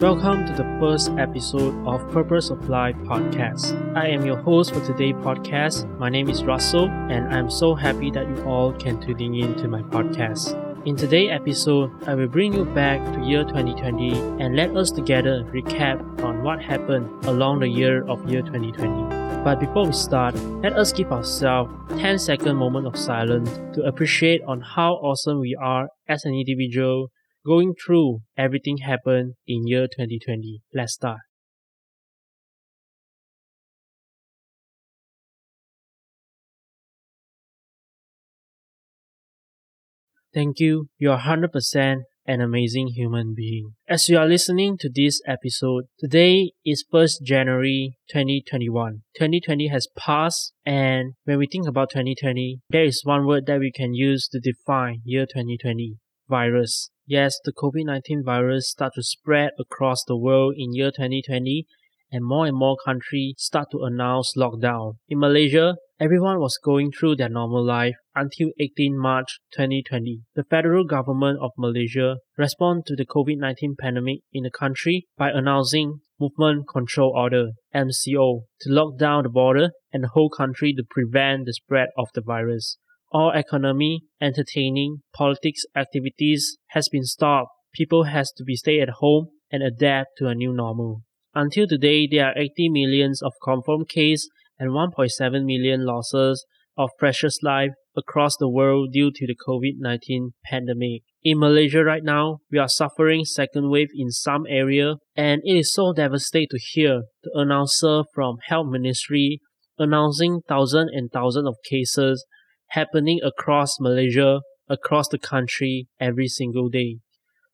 Welcome to the first episode of Purpose of Life podcast. I am your host for today's podcast. My name is Russell, and I'm so happy that you all can tune in to my podcast. In today's episode, I will bring you back to year 2020 and let us together recap on what happened along the year of year 2020. But before we start, let us give ourselves 10 second moment of silence to appreciate on how awesome we are as an individual going through everything happened in year 2020. Let's start. Thank you. You are 100% an amazing human being. As you are listening to this episode, today is 1st January 2021. 2020 has passed and when we think about 2020, there is one word that we can use to define year 2020. Virus. Yes, the COVID-19 virus start to spread across the world in year 2020 and more and more countries start to announce lockdown. In Malaysia, everyone was going through their normal life until 18 March 2020. The federal government of Malaysia responded to the COVID-19 pandemic in the country by announcing Movement Control Order MCO to lock down the border and the whole country to prevent the spread of the virus all economy, entertaining, politics activities has been stopped. People has to be stay at home and adapt to a new normal. Until today, there are 80 millions of confirmed cases and 1.7 million losses of precious life across the world due to the COVID-19 pandemic. In Malaysia right now, we are suffering second wave in some area and it is so devastating to hear the announcer from health ministry announcing thousands and thousands of cases happening across Malaysia, across the country every single day.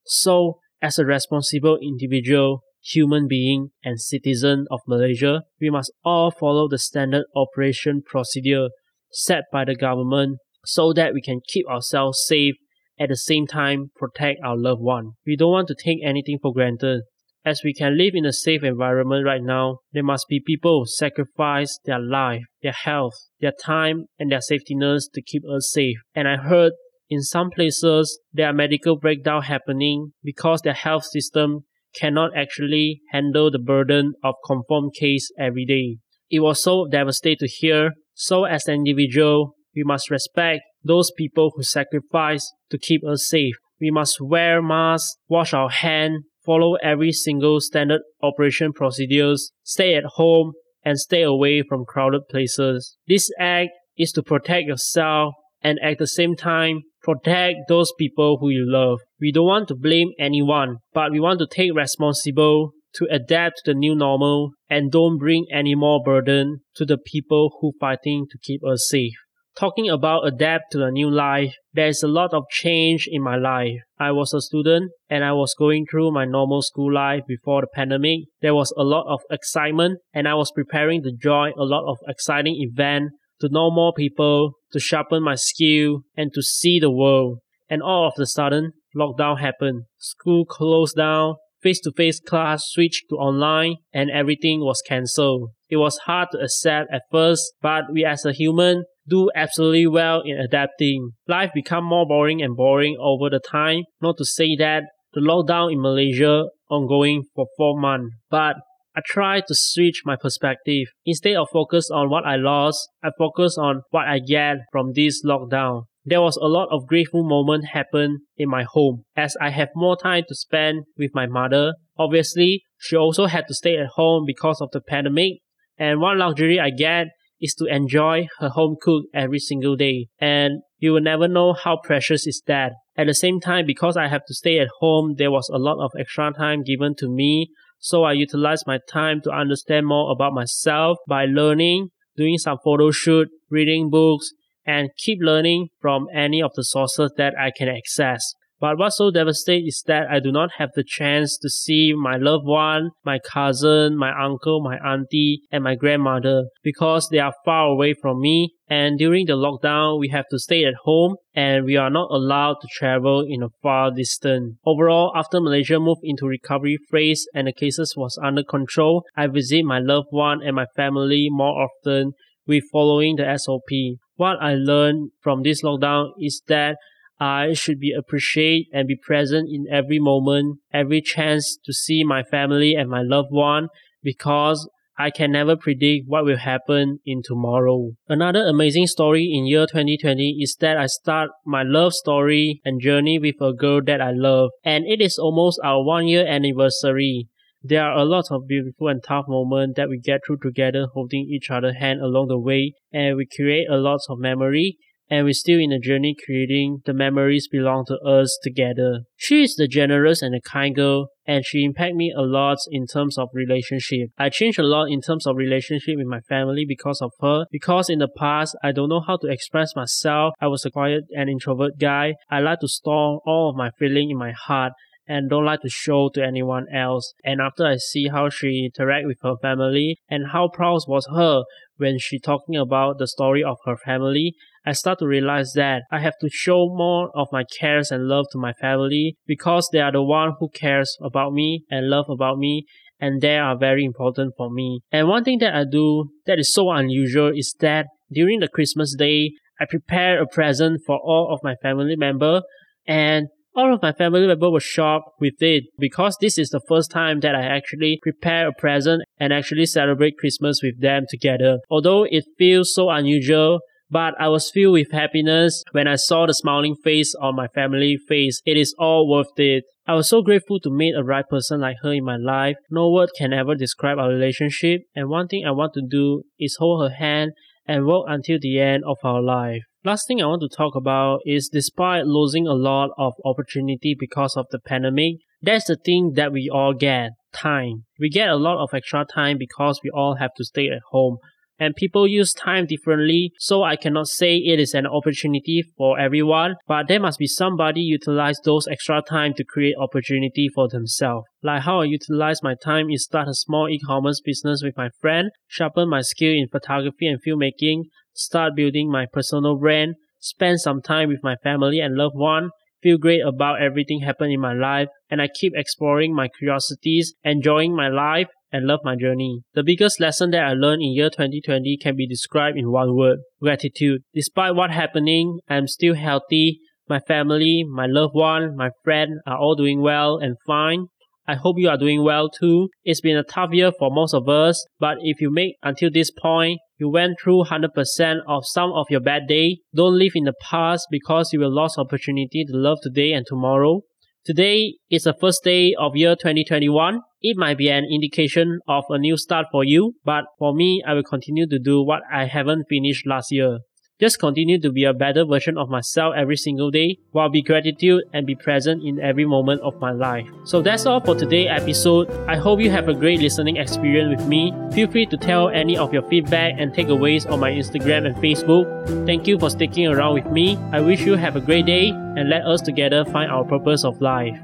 So, as a responsible individual, human being, and citizen of Malaysia, we must all follow the standard operation procedure set by the government so that we can keep ourselves safe at the same time protect our loved one. We don't want to take anything for granted. As we can live in a safe environment right now, there must be people who sacrifice their life, their health, their time, and their safetiness to keep us safe. And I heard in some places there are medical breakdown happening because their health system cannot actually handle the burden of confirmed case every day. It was so devastating to hear. So as an individual, we must respect those people who sacrifice to keep us safe. We must wear masks, wash our hands, follow every single standard operation procedures, stay at home, and stay away from crowded places. This act is to protect yourself and at the same time protect those people who you love. We don't want to blame anyone, but we want to take responsible to adapt to the new normal and don't bring any more burden to the people who fighting to keep us safe talking about adapt to a new life, there's a lot of change in my life. I was a student and I was going through my normal school life before the pandemic. There was a lot of excitement and I was preparing to join a lot of exciting events to know more people, to sharpen my skill and to see the world. And all of a sudden, lockdown happened. School closed down, face-to-face class switched to online and everything was cancelled. It was hard to accept at first, but we as a human do absolutely well in adapting. Life become more boring and boring over the time. Not to say that the lockdown in Malaysia ongoing for four months, but I try to switch my perspective. Instead of focus on what I lost, I focus on what I get from this lockdown. There was a lot of grateful moment happen in my home as I have more time to spend with my mother. Obviously, she also had to stay at home because of the pandemic. And one luxury I get is to enjoy her home cook every single day. And you will never know how precious is that. At the same time, because I have to stay at home, there was a lot of extra time given to me. So I utilized my time to understand more about myself by learning, doing some photo shoot, reading books, and keep learning from any of the sources that I can access. But what's so devastating is that I do not have the chance to see my loved one, my cousin, my uncle, my auntie, and my grandmother because they are far away from me. And during the lockdown, we have to stay at home and we are not allowed to travel in a far distance. Overall, after Malaysia moved into recovery phase and the cases was under control, I visit my loved one and my family more often with following the SOP. What I learned from this lockdown is that I should be appreciate and be present in every moment, every chance to see my family and my loved one because I can never predict what will happen in tomorrow. Another amazing story in year 2020 is that I start my love story and journey with a girl that I love and it is almost our one year anniversary. There are a lot of beautiful and tough moments that we get through together holding each other hand along the way and we create a lot of memory and we're still in the journey creating the memories belong to us together. She is the generous and the kind girl and she impacted me a lot in terms of relationship. I changed a lot in terms of relationship with my family because of her. Because in the past, I don't know how to express myself. I was a quiet and introvert guy. I like to store all of my feeling in my heart and don't like to show to anyone else. And after I see how she interact with her family and how proud was her when she talking about the story of her family, I start to realize that I have to show more of my cares and love to my family because they are the one who cares about me and love about me and they are very important for me. And one thing that I do that is so unusual is that during the Christmas day, I prepare a present for all of my family member and all of my family members were shocked with it because this is the first time that I actually prepare a present and actually celebrate Christmas with them together. Although it feels so unusual, but I was filled with happiness when I saw the smiling face on my family face. It is all worth it. I was so grateful to meet a right person like her in my life. No word can ever describe our relationship, and one thing I want to do is hold her hand and walk until the end of our life. Last thing I want to talk about is despite losing a lot of opportunity because of the pandemic, that's the thing that we all get time. We get a lot of extra time because we all have to stay at home. And people use time differently, so I cannot say it is an opportunity for everyone, but there must be somebody utilize those extra time to create opportunity for themselves. Like how I utilize my time is start a small e-commerce business with my friend, sharpen my skill in photography and filmmaking, start building my personal brand, spend some time with my family and loved one, feel great about everything happened in my life, and I keep exploring my curiosities, enjoying my life, and love my journey. The biggest lesson that I learned in year 2020 can be described in one word, gratitude. Despite what happening, I'm still healthy. My family, my loved one, my friend are all doing well and fine. I hope you are doing well too. It's been a tough year for most of us, but if you make until this point, you went through 100% of some of your bad day. Don't live in the past because you will lose opportunity to love today and tomorrow. Today is the first day of year 2021. It might be an indication of a new start for you, but for me, I will continue to do what I haven't finished last year. Just continue to be a better version of myself every single day while be gratitude and be present in every moment of my life. So that's all for today's episode. I hope you have a great listening experience with me. Feel free to tell any of your feedback and takeaways on my Instagram and Facebook. Thank you for sticking around with me. I wish you have a great day and let us together find our purpose of life.